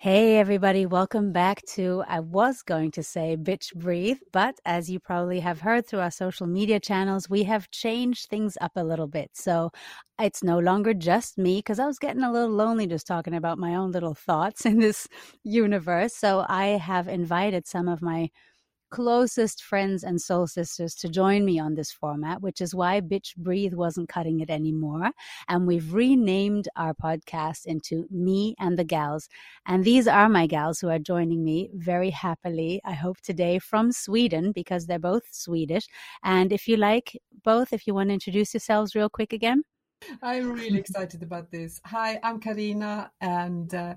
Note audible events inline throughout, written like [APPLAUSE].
Hey, everybody, welcome back to, I was going to say Bitch Breathe, but as you probably have heard through our social media channels, we have changed things up a little bit. So it's no longer just me because I was getting a little lonely just talking about my own little thoughts [LAUGHS] in this universe. So I have invited some of my closest friends and soul sisters to join me on this format, which is why Bitch Breathe wasn't cutting it anymore. And we've renamed our podcast into Me and the Gals. And these are my gals who are joining me very happily, I hope today from Sweden, because they're both Swedish. And if you like both, if you want to introduce yourselves real quick again. I'm really excited about this. Hi, I'm Carina, and uh,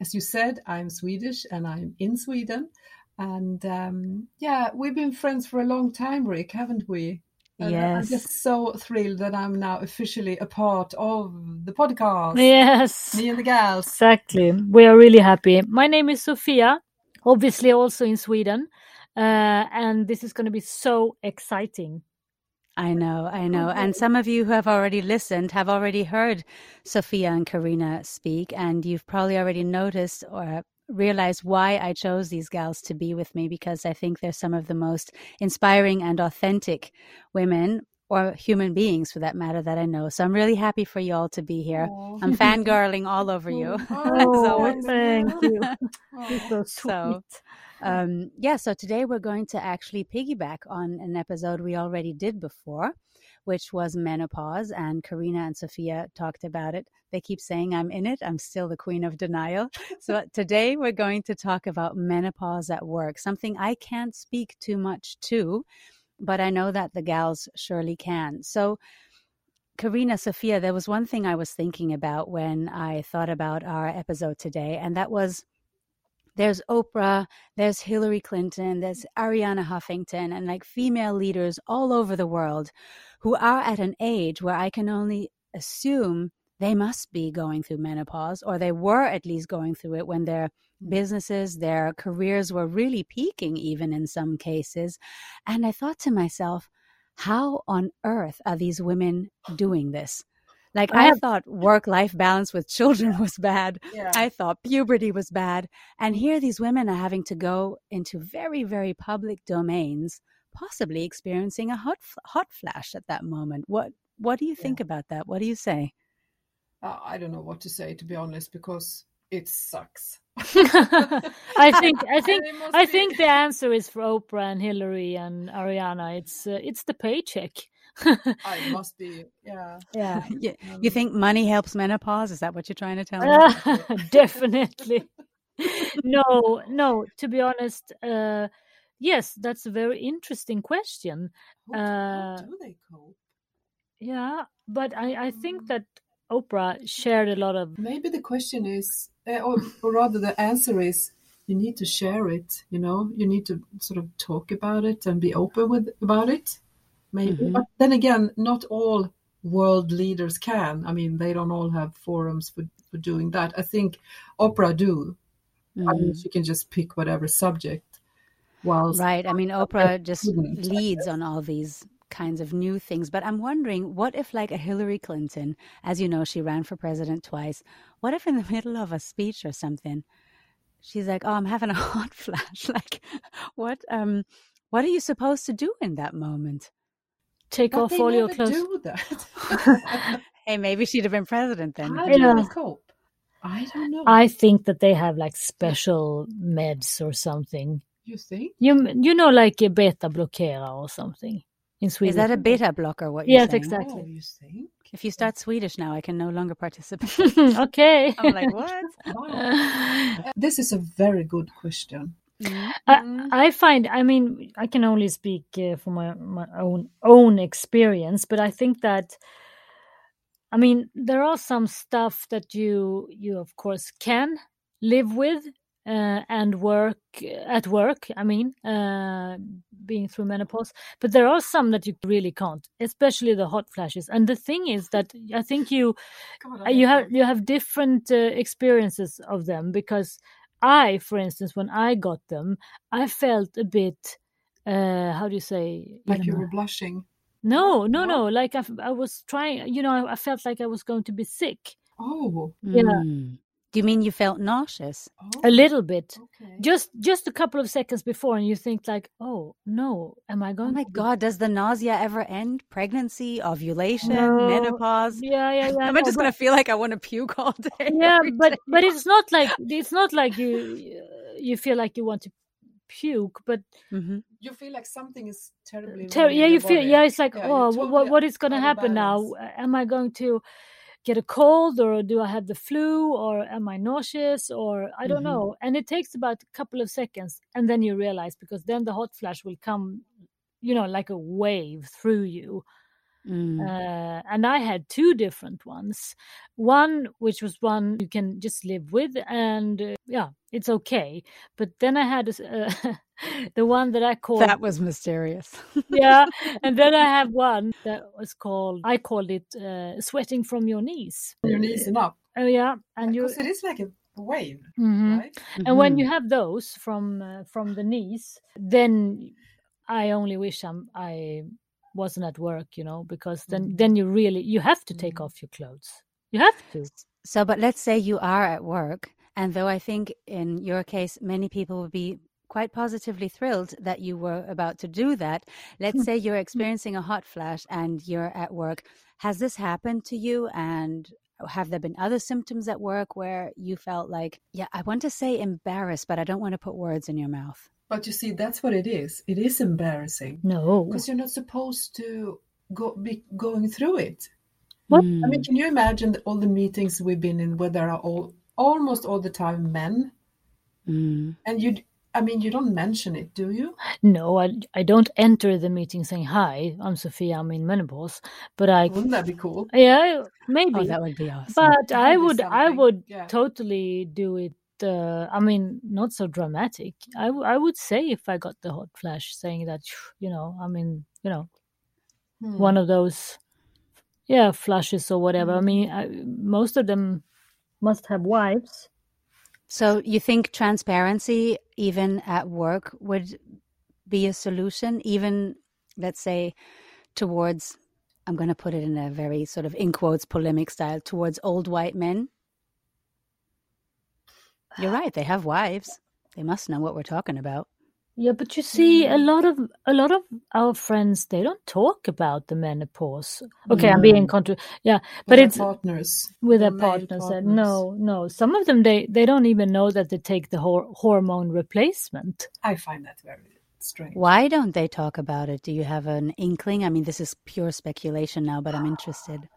as you said, I'm Swedish and I'm in Sweden. And um, yeah, we've been friends for a long time, Rick, haven't we? And yes. I'm just so thrilled that I'm now officially a part of the podcast. Yes. Me and the gals. Exactly. We are really happy. My name is Sofia, obviously also in Sweden. Uh, and this is going to be so exciting. I know, I know. And some of you who have already listened have already heard Sofia and Carina speak, and you've probably already noticed or realize why I chose these gals to be with me because I think they're some of the most inspiring and authentic women or human beings for that matter that I know. So I'm really happy for you all to be here. Aw. I'm fangirling [LAUGHS] all over you. Oh, [LAUGHS] Oh, thank you. [LAUGHS] So So, sweet. um, yeah, so today we're going to actually piggyback on an episode we already did before, which was menopause. And Carina and Sofia talked about it. They keep saying I'm in it. I'm still the queen of denial. [LAUGHS] So today we're going to talk about menopause at work, something I can't speak too much to, but I know that the gals surely can. So, Carina, Sofia, there was one thing I was thinking about when I thought about our episode today, and that was there's Oprah, there's Hillary Clinton, mm-hmm. there's Arianna Huffington, and like female leaders all over the world who are at an age where I can only assume they must be going through menopause, or they were at least going through it when their mm-hmm. businesses, their careers were really peaking, even in some cases. And I thought to myself, how on earth are these women doing this? Like, I I thought work life balance with children [LAUGHS] was bad. Yeah. I thought puberty was bad. And here these women are having to go into very, very public domains, possibly experiencing a hot, hot flash at that moment. What, what do you think about that? What do you say? Uh, I don't know what to say, to be honest, because it sucks. [LAUGHS] [LAUGHS] I think I think And it must I be- think the answer is for Oprah and Hillary and Arianna. It's uh, it's the paycheck. I must be, yeah. [LAUGHS] yeah, [LAUGHS] You, Um, you think money helps menopause? Is that what you're trying to tell me? [LAUGHS] definitely. no, no. To be honest, uh, yes, that's a very interesting question. How, Uh, do they cope? Yeah, but I I Mm. think that Oprah shared a lot of Maybe the question is, uh, or, or rather, the answer is, you need to share it. You know, you need to sort of talk about it and be open with about it. Maybe, Mhm. but then again, not all world leaders can. I mean, they don't all have forums for, for doing that. I think Oprah do. I mean, Mm. she can just pick whatever subject. Whilst Right. I mean, Oprah just leads on all these kinds of new things. But I'm wondering, what if, like a Hillary Clinton, as you know, she ran for president twice, what if in the middle of a speech or something, she's like, oh, I'm having a [LAUGHS] hot flash? [LAUGHS] Like, what, um, what are you supposed to do in that moment? Take but off they all your clothes. do that. [LAUGHS] Hey, maybe she'd have been president then. How Yeah. do they cope? I don't know. I think that they have like special meds or something. you think? You you know like a beta blockera or something in Sweden. Is that a beta blocker, what you're Yes, saying? exactly. Oh, you think? If you start Swedish now, I can no longer participate. [LAUGHS] okay. I'm like, what? [LAUGHS] Wow. This is a very good question. Mm. I find, I mean, I can only speak uh, from my, my own own experience, but I think that, I mean, there are some stuff that you you of course can live with uh, and work at work. I mean, uh, being through menopause, but there are some that you really can't, especially the hot flashes. And the thing is that I think you God, uh, you have you have different uh, experiences of them because I, for instance, when I got them, I felt a bit. Uh, how do you say? like you know, were blushing. no, no, No? no. Like I was trying. You know, I, I felt like I was going to be sick. Oh, Yeah. Mm. Do you mean you felt nauseous? a little bit. Okay. Just just a couple of seconds before, and you think like, "Oh no, am I Oh going?" my to be-" God, does the nausea ever end? Pregnancy, ovulation, No. menopause? Yeah, yeah, yeah. Am I no, just going to feel like I want to puke all day? [LAUGHS] yeah but day? but it's not like it's not like you you feel like you want to puke but Mhm. you feel like something is terribly ter- wrong yeah your you feel body. yeah it's like Yeah, oh totally what what is going to happen now am i going to get a cold or do i have the flu or am i nauseous or i don't Mhm. know and it takes about a couple of seconds and then you realize because then the hot flash will come you know like a wave through you Mm. uh, and I had two different ones. One, which was one you can just live with, and uh, yeah, it's okay. But then I had a s- uh, [LAUGHS] the one that I called that was mysterious. [LAUGHS] yeah, and then I have one that was called I called it uh, sweating from your knees. Your knees and up. Oh yeah, and you Because it is like a wave, Mhm. right? and when Mhm. you have those from uh, from the knees, then I only wish I'm I wasn't at work, you know, because then Mhm. then you really you have to take Mhm. off your clothes. You have to. So, but let's say you are at work, and though I think in your case, many people would be quite positively thrilled that you were about to do that. Let's [LAUGHS] say you're experiencing a hot flash and you're at work. Has this happened to you? And have there been other symptoms at work where you felt like, yeah, I want to say embarrassed, but I don't want to put words in your mouth? But you see, that's what it is. It is embarrassing No. because you're not supposed to go be going through it. What? I Mm. mean, can you imagine all the meetings we've been in where there are all almost all the time men, Mm. and you, I mean, you don't mention it, do you? No, I, I don't enter the meeting saying, Hi, I'm Sofia, I'm in menopause. But I, Wouldn't that be cool? yeah, maybe. Oh, that would be awesome. but I would would, be I would yeah. totally do it. Uh, I mean, not so dramatic. I, w- I would say if I got the hot flash, saying that, [SIGHS] you know, I mean, you know, Hmm. one of those, yeah, flashes or whatever. I Mhm. mean, I, most of them must have wives. So you think transparency, even at work, would be a solution, even let's say towards, I'm going to put it in a very sort of in quotes polemic style, towards old white men? You're right. They have wives. They must know what we're talking about. Yeah, but you see, a Mm. lot of a lot of our friends they don't talk about the menopause. Okay, I'm being contra. Yeah, With but their it's partners. with their their partners. partners. No, no. Some of them they they don't even know that they take the hor- hormone replacement. I find that very strange. Why don't they talk about it? Do you have an inkling? I mean, this is pure speculation now, but I'm interested.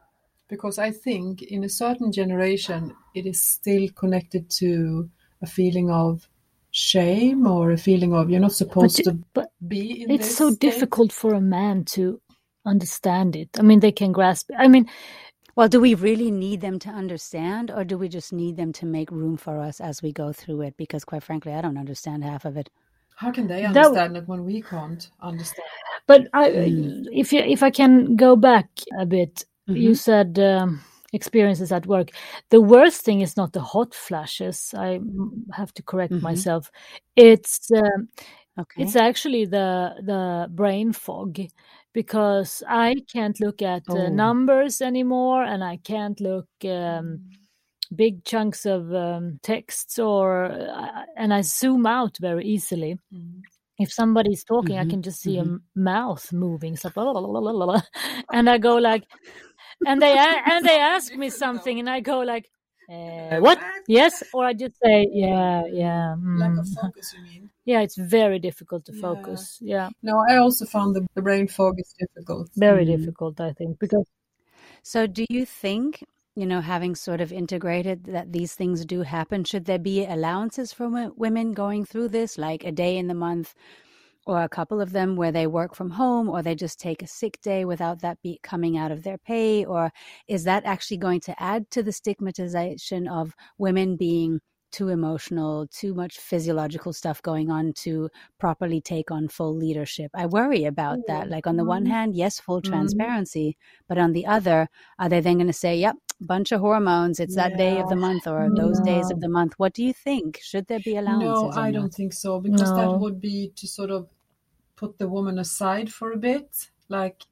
Because I think in a certain generation, it is still connected to a feeling of shame or a feeling of you're not supposed you- to but be in It's this so state. difficult for a man to understand it. I mean, they can grasp. it. I mean, Well, do we really need them to understand, or do we just need them to make room for us as we go through it? Because, quite frankly, I don't understand half of it. How can they That- understand it when we can't understand? but I, Mm. if you, if I can go back a bit, you Mhm. said um, experiences at work. The worst thing is not the hot flashes. I have to correct Mhm. myself. It's um, Okay. it's actually the the brain fog because I can't look at uh, Oh. numbers anymore, and I can't look. Um, big chunks of um, texts or uh, and i zoom out very easily Mm. if somebody's talking, I Mhm, can just see mhm. a mouth moving, it's like, "La, la, la, la, la, la," and I go like, and they and they ask me something, and I go like, uh, what? Yes, or I just say, yeah, yeah, Lack mm. of focus, you mean? yeah. It's very difficult to Yeah. focus. Yeah, No, I also found the, the brain fog is difficult. very Mm. difficult, I think, because So, do you think, you know, having sort of integrated that these things do happen, should there be allowances for wo- women going through this, like a day in the month or a couple of them where they work from home or they just take a sick day without that be coming out of their pay? Or is that actually going to add to the stigmatization of women being too emotional, too much physiological stuff going on to properly take on full leadership? I worry about that. Like, on the one Mhm. hand, yes, full Mhm. transparency, but on the other, are they then going to say, yep, bunch of hormones, it's that day of the month or those days of the month? What do you think? Should there be allowances? No, I don't think so because No. that would be to sort of put the woman aside for a bit. Like,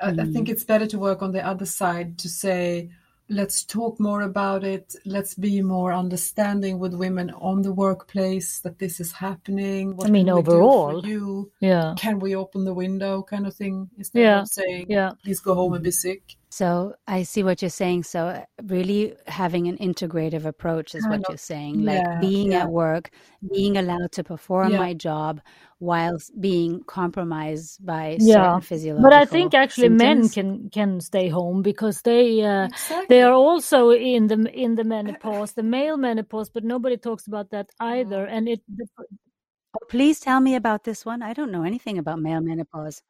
I, I think Mm. it's better to work on the other side to say, let's talk more about it let's be more understanding with women on the workplace that this is happening what I mean overall you yeah can we open the window kind of thing instead yeah. of saying yeah please go home and be sick so I see what you're saying. So really having an integrative approach is what you're saying. Like yeah, being yeah. at work, being allowed to perform Yeah. my job whilst being compromised by Yeah. certain physiological but i think actually men can can stay home because they uh, exactly. they are also in the in the menopause the male menopause but nobody talks about that either and it the, Oh, please tell me about this one. I don't know anything about male menopause.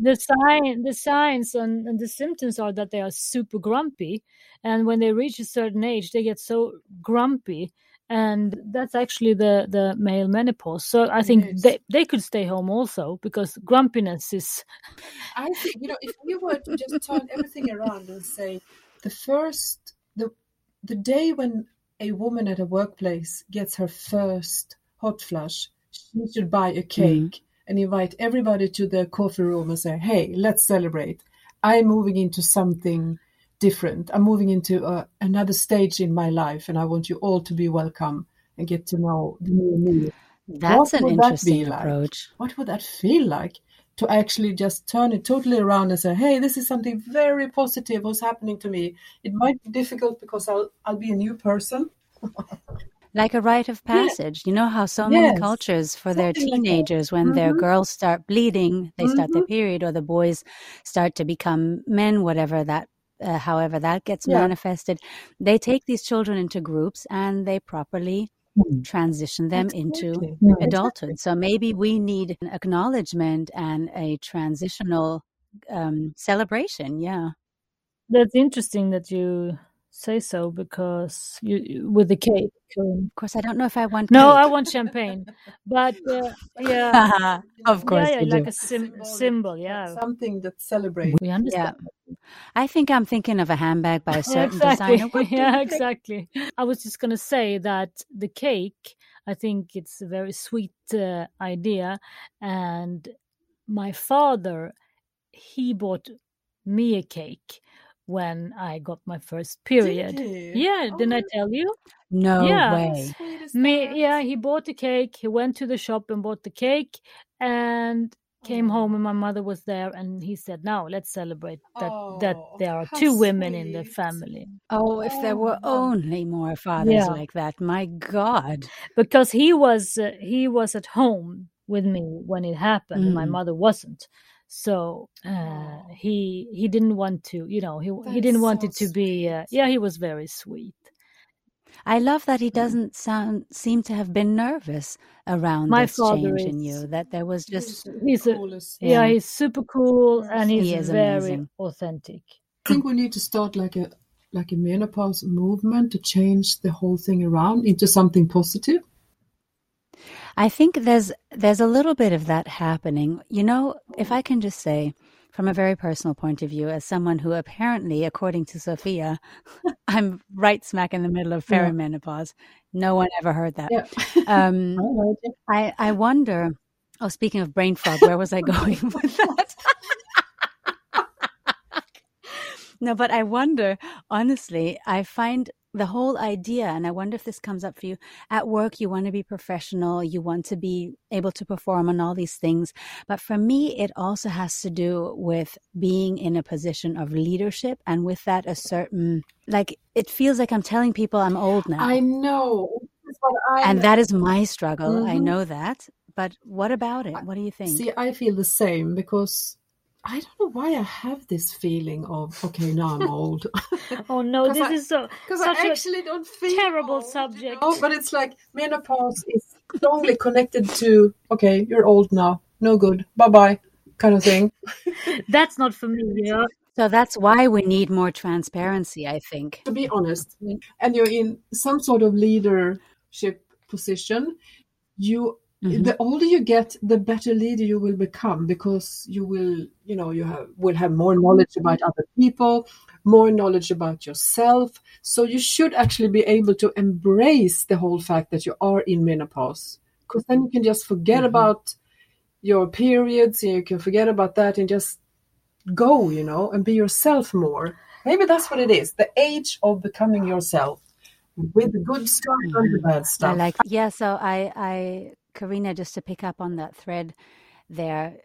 The sign the signs and, and the symptoms are that they are super grumpy. And when they reach a certain age they get so grumpy. And that's actually the the male menopause. So i think they, they could stay home also because grumpiness is I think you know if we were to just turn everything around and say the first the the day when a woman at a workplace gets her first hot flush, she should buy a mm. cake and invite everybody to the coffee room and say, "Hey, let's celebrate. I'm moving into something different. I'm moving into uh, another stage in my life, and I want you all to be welcome and get to know the new me." That's an would that interesting like? approach. what would that feel like to actually just turn it totally around and say hey this is something very positive what's happening to me it might be difficult because i'll i'll be a new person [LAUGHS] Like a rite of passage. You know how so many Yes, cultures for their something like that. teenagers, when their Mhm. girls start bleeding, they start their period, or the boys start to become men, whatever that, uh, however that gets Yeah. manifested, they take these children into groups and they properly transition them into Exactly. adulthood. So maybe we need an acknowledgement and a transitional um, celebration. Yeah. that's interesting that you say so because you you- with the cake um, Of course, I don't know if I want no i want champagne but uh, yeah [LAUGHS] of course, yeah, yeah you like do. a sim- Symbolic, symbol yeah something that celebrates we understand Yeah. I think I'm thinking of a handbag by a [LAUGHS] certain exactly. designer. What [LAUGHS] do you yeah, exactly. I was just going to say that the cake, I think it's a very sweet uh, idea. And my father, he bought me a cake when I got my first period. Did Yeah, he? didn't I Oh, tell you? No Yeah. way. Me, yeah, he bought the cake. He went to the shop and bought the cake and came home and my mother was there and he said, "Now let's celebrate that that Oh, there are how two women in the family." Oh, if there Oh, were wow. only more fathers Yeah. like that. My God. because he was uh, he was at home with me when it happened and my Mm. mother wasn't so uh, Oh. he he didn't want to you know he he didn't want so it to be uh, yeah he was very sweet I love that he doesn't sound seem to have been nervous around my this father change in you. That there was just he's a yeah Yeah. he's super cool and he's he is very amazing. authentic I think we need to start like a like a menopause movement to change the whole thing around into something positive. I think there's there's a little bit of that happening. You know, if I can just say from a very personal point of view, as someone who apparently, according to Sofia, [LAUGHS] I'm right smack in the middle of Yeah. perimenopause. No one ever heard that. Yeah. Um. [LAUGHS] I, I wonder. Oh, speaking of brain fog, where was I going [LAUGHS] with that? no, but I wonder, honestly, I find the whole idea, and I wonder if this comes up for you. At work, you want to be professional, you want to be able to perform on all these things. But for me, it also has to do with being in a position of leadership, and with that, a certain, like, it feels like I'm telling people I'm old now. I know. I and that is my struggle. I Mhm. know that. But what about it? What do you think? see. I feel the same because I don't know why I have this feeling of okay, now I'm [LAUGHS] old. oh no, [LAUGHS] this I- is so Because Such I a actually don't feel terrible old, you subject. know? But it's like menopause is strongly connected to okay, you're old now, no good, bye bye, kind of thing. [LAUGHS] that's not for me you know So that's why we need more transparency, I think. to be honest, and you're in some sort of leadership position, you Mhm. the older you get, the better leader you will become because you will, you know, you have will have more knowledge about other people, more knowledge about yourself. So you should actually be able to embrace the whole fact that you are in menopause, because then you can just forget Mhm. about your periods and you can forget about that and just go, you know, and be yourself more. maybe that's what it is the age of becoming yourself with the good stuff and the bad stuff I like yeah so I I Carina just to pick up on that thread there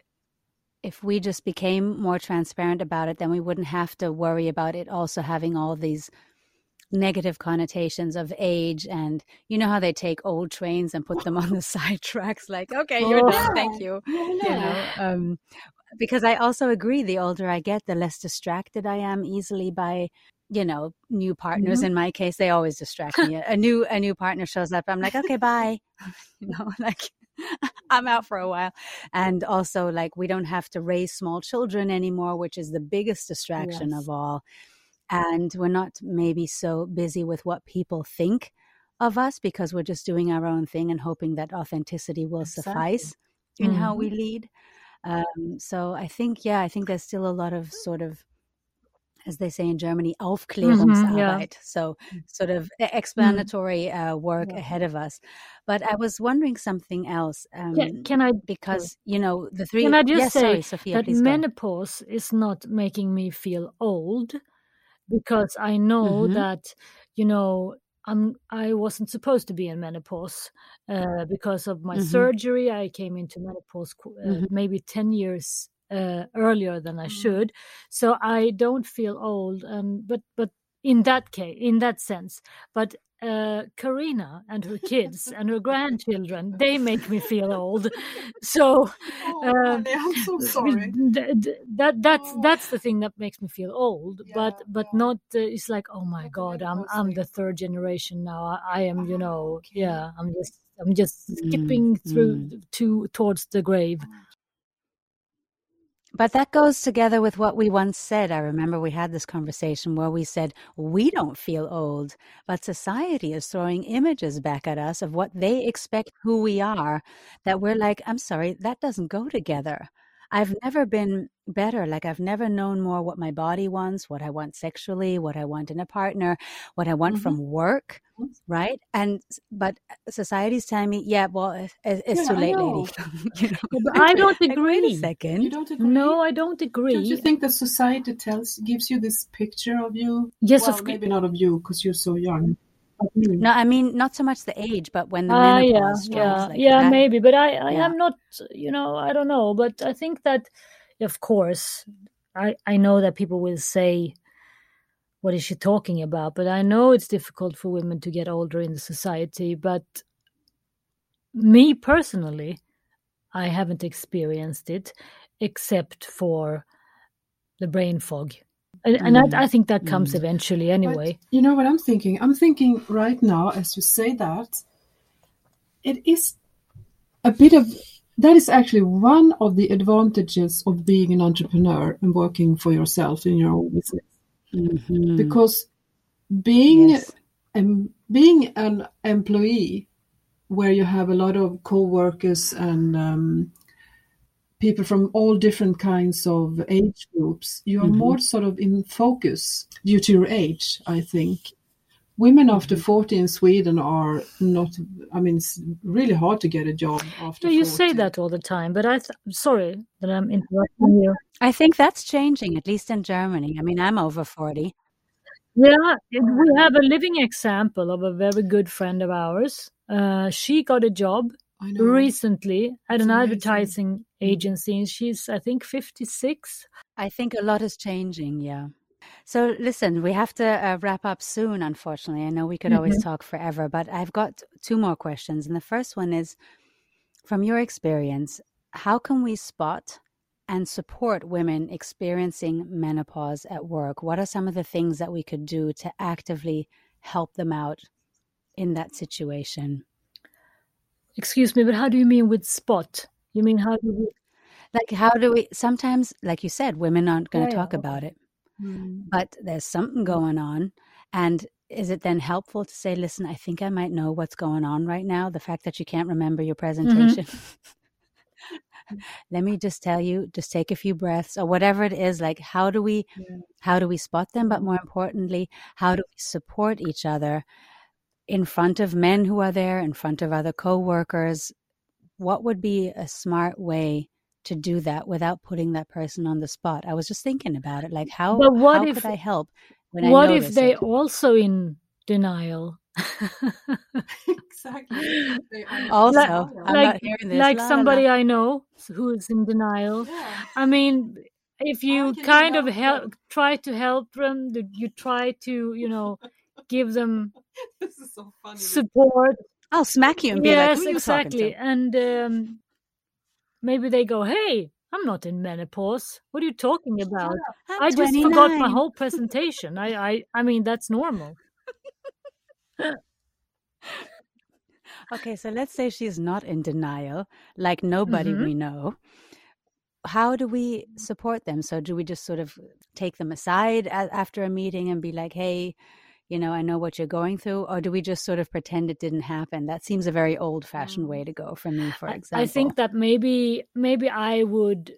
if we just became more transparent about it then we wouldn't have to worry about it also having all these negative connotations of age and you know how they take old trains and put them on the [LAUGHS] side tracks like okay you're Oh. done thank you you know um because i also agree the older i get the less distracted i am easily by you know new partners. Mhm. in my case they always distract me. A new a new partner shows up. I'm like okay [LAUGHS] bye. [LAUGHS] You know like [LAUGHS] i'm out for a while. And also like we don't have to raise small children anymore which is the biggest distraction Yes. of all. And we're not maybe so busy with what people think of us because we're just doing our own thing and hoping that authenticity will Exactly. suffice in how we lead. Um, so i think yeah i think there's still a lot of sort of as they say in Germany, Aufklärungsarbeit. yeah. So, sort of e- explanatory uh, work Yeah. ahead of us. But I was wondering something else um, Can, can I because you know the three. Can I just yes, say sorry, Sofia, that please go. menopause is not making me feel old because I know Mhm. that you know I'm I wasn't supposed to be in menopause uh, because of my Mhm. surgery. I came into menopause uh, Mhm. maybe ten years uh, earlier than I Mm. should, so I don't feel old. And but but in that case, in that sense, but uh, Carina and her kids and her grandchildren, they make me feel old. [LAUGHS] So Oh, um, honey, I'm so [LAUGHS] sorry. th- th- that that's Oh. that's the thing that makes me feel old but Yeah, but yeah. not uh, it's like oh my god i'm i'm the third generation now i, I am you Ah, know okay. yeah i'm just i'm just Mm, skipping through mm. to towards the grave But that goes together with what we once said. I remember we had this conversation where we said, we don't feel old, but society is throwing images back at us of what they expect who we are, that we're like, I'm sorry, that doesn't go together. I've never been better. Like, I've never known more what my body wants, what I want sexually, what I want in a partner, what I want Mhm. from work, right? And, but society's telling me, yeah, well, it, it's Yeah, too I lady. [LAUGHS] you know? I [LAUGHS] don't Like, wait a agree second. You don't agree? no i don't agree. Don't you think that society tells gives you this picture of you? yes well, of course maybe not of you because you're so young. Me. No, I mean not so much the age, but when the Ah, yeah, yeah, like yeah, that. maybe, but I, I Yeah. am not, you know, I don't know, but I think that, of course, I, I know that people will say, "What is she talking about?" But I know it's difficult for women to get older in the society. But me personally, I haven't experienced it, except for the brain fog, and, and Mm, I, I think that comes mm. eventually But anyway. you know what I'm thinking? I'm thinking right now, as you say that, it is a bit of that is actually one of the advantages of being an entrepreneur and working for yourself in your own business. Mhm. Because being Yes. um, being an employee where you have a lot of co-workers and um, people from all different kinds of age groups, you are Mhm. more sort of in focus due to your age, I think. Women after 40 in Sweden are not, I mean, it's really hard to get a job after Yeah, you 40. say that all the time, but I th- sorry that I'm interrupting you. I think that's changing, at least in Germany. I mean, I'm over forty. Yeah, we have a living example of a very good friend of ours. Uh, she got a job I know. Recently at It's an amazing. advertising agency, and she's, I think, 56. I think a lot is changing. Yeah. So listen, we have to uh, wrap up soon. Unfortunately, I know we could always talk forever, but I've got two more questions, and the first one is, from your experience, how can we spot and support women experiencing menopause at work? What are some of the things that we could do to actively help them out in that situation? Excuse me, but how do you mean with spot? You mean how do we? Like, how do we sometimes, like you said, women aren't going to yeah, talk about it, Mm. but there's something going on. And is it then helpful to say, listen, I think I might know what's going on right now? The fact that you can't remember your presentation. [LAUGHS] Let me just tell you, just take a few breaths or whatever it is. Like, how do we, Yeah. how do we spot them? But more importantly, how do we support each other in front of men who are there, in front of other coworkers? What would be a smart way to do that without putting that person on the spot? I was just thinking about it. Like, how, But what how if- could I help? When what I if they it? also in denial? [LAUGHS] exactly. Also, Like- I'm like- not hearing this. like La, la, la. somebody I know who is in denial. Yeah. I mean, if you can you kind of help help, try to help them, you try to, you know, give them [LAUGHS] This is so funny. support. I'll smack you and be yes, like, "Who are you talking exactly. to?" And um, maybe they go, "Hey, I'm not in menopause. What are you talking about? I'm I just forgot my whole presentation. I, I, I mean, that's normal. [LAUGHS] Okay, so let's say she's not in denial, like nobody Mhm. we know. How do we support them? So, do we just sort of take them aside after a meeting and be like, hey, you know, I know what you're going through? Or do we just sort of pretend it didn't happen? That seems a very old fashioned Mm. way to go for me, for example. I think that maybe maybe I would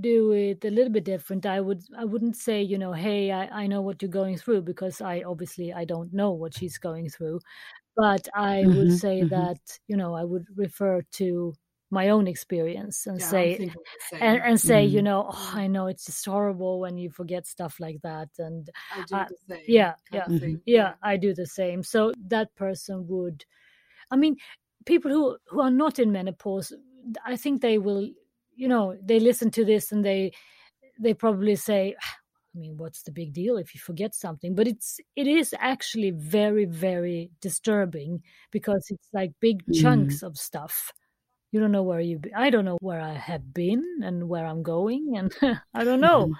do it a little bit different. I would I wouldn't say, you know, hey, I, I know what you're going through because I obviously I don't know what she's going through. But I would Mhm, say mhm. that, you know, I would refer to my own experience and Yeah, say thinking the same. and, and say, you Mm. know, oh, I know it's just horrible when you forget stuff like that. And I do uh, the same. yeah, yeah. Mhm. thing. yeah i do the same so that person would i mean people who who are not in menopause i think they will you know they listen to this and they they probably say "Ah, i mean what's the big deal if you forget something but it's it is actually very very disturbing because it's like big Mm. chunks of stuff you don't know where you be- i don't know where i have been and where i'm going [LAUGHS] and i don't know Mhm.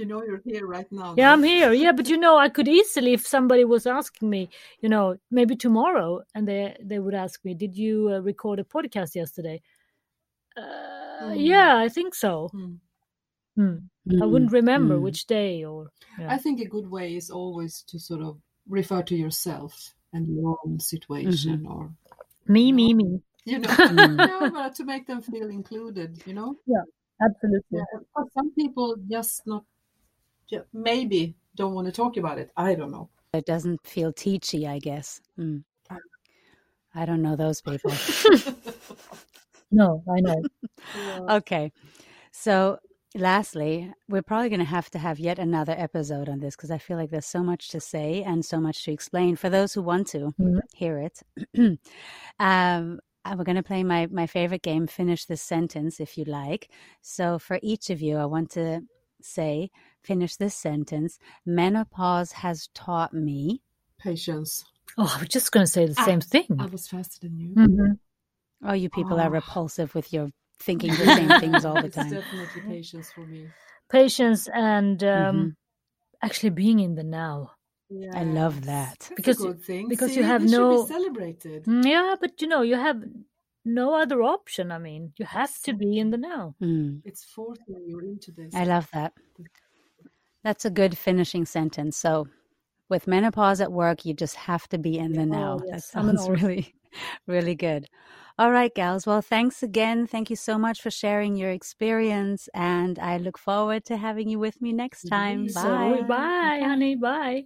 You know you're here right now. yeah, no? I'm here. Yeah, but you know, I could easily, if somebody was asking me, you know, maybe tomorrow, and they they would ask me, "Did you uh, record a podcast yesterday?" Uh, Mm. Yeah, I think so. Hmm. Hmm. I Mm, wouldn't remember mm. which day or. Yeah. I think a good way is always to sort of refer to yourself and your own situation, or Me, me, me. You know, [LAUGHS] Mm. no, but to make them feel included. You know, Yeah, Absolutely. yeah. But some people just not, ju- maybe don't want to talk about it. I don't know. It doesn't feel teachy, I guess. Mm. I don't know those people. [LAUGHS] No, I know. Okay. So, lastly, we're probably going to have to have yet another episode on this because I feel like there's so much to say and so much to explain for those who want to Mhm. hear it. [CLEARS THROAT] um, and we're going to play my, my favorite game, Finish This Sentence, if you like. So, for each of you, I want to say, finish this sentence menopause has taught me. Patience. Oh, I was just going to say the Ah, same thing. I was faster than you. Mhm. Oh, you people are Oh. repulsive with your thinking the same [LAUGHS] things all the it's time. definitely patience for me. Patience and um, Mhm. actually being in the now. I love that. That's Because- a good thing. because See, you have this should no- be celebrated. Mm, Yeah, but you know, you have no other option. I mean, you have to be in the now. Mm. It's forcing you into this. I love that. That's a good finishing sentence. So, with menopause at work, you just have to be in the now. Oh, yes. That sounds [LAUGHS] really, really good. All right, gals. Well, thanks again. Thank you so much for sharing your experience. And I look forward to having you with me next time. Bye. So, bye, honey. Bye.